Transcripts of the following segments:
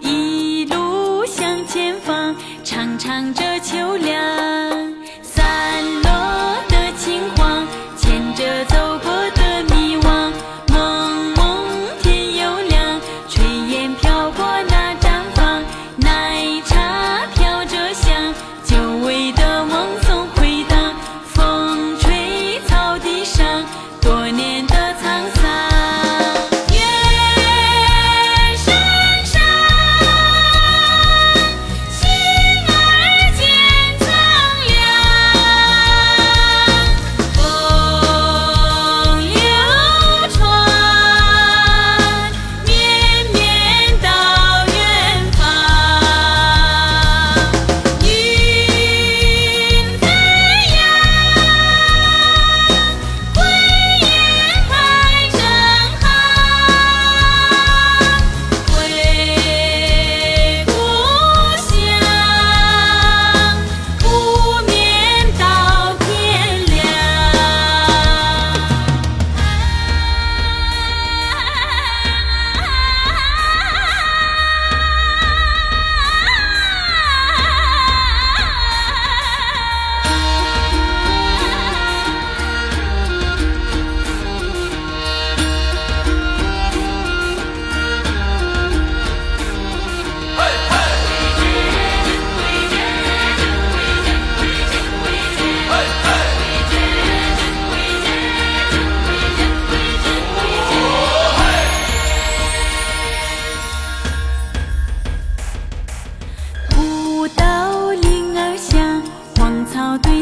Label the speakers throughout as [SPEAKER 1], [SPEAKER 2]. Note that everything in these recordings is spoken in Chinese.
[SPEAKER 1] 一路向前方，唱唱这秋凉。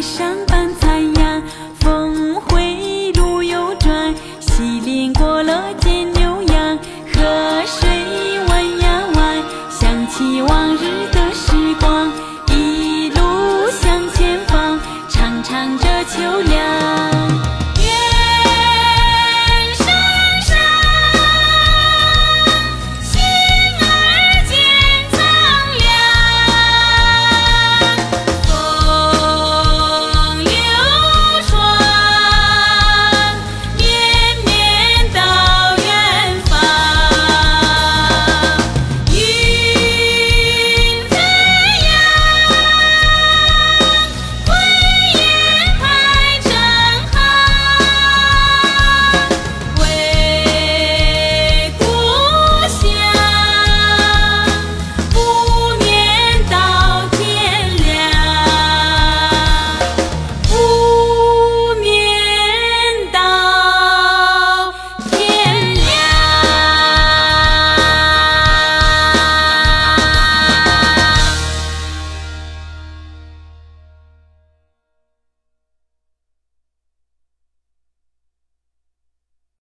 [SPEAKER 1] 想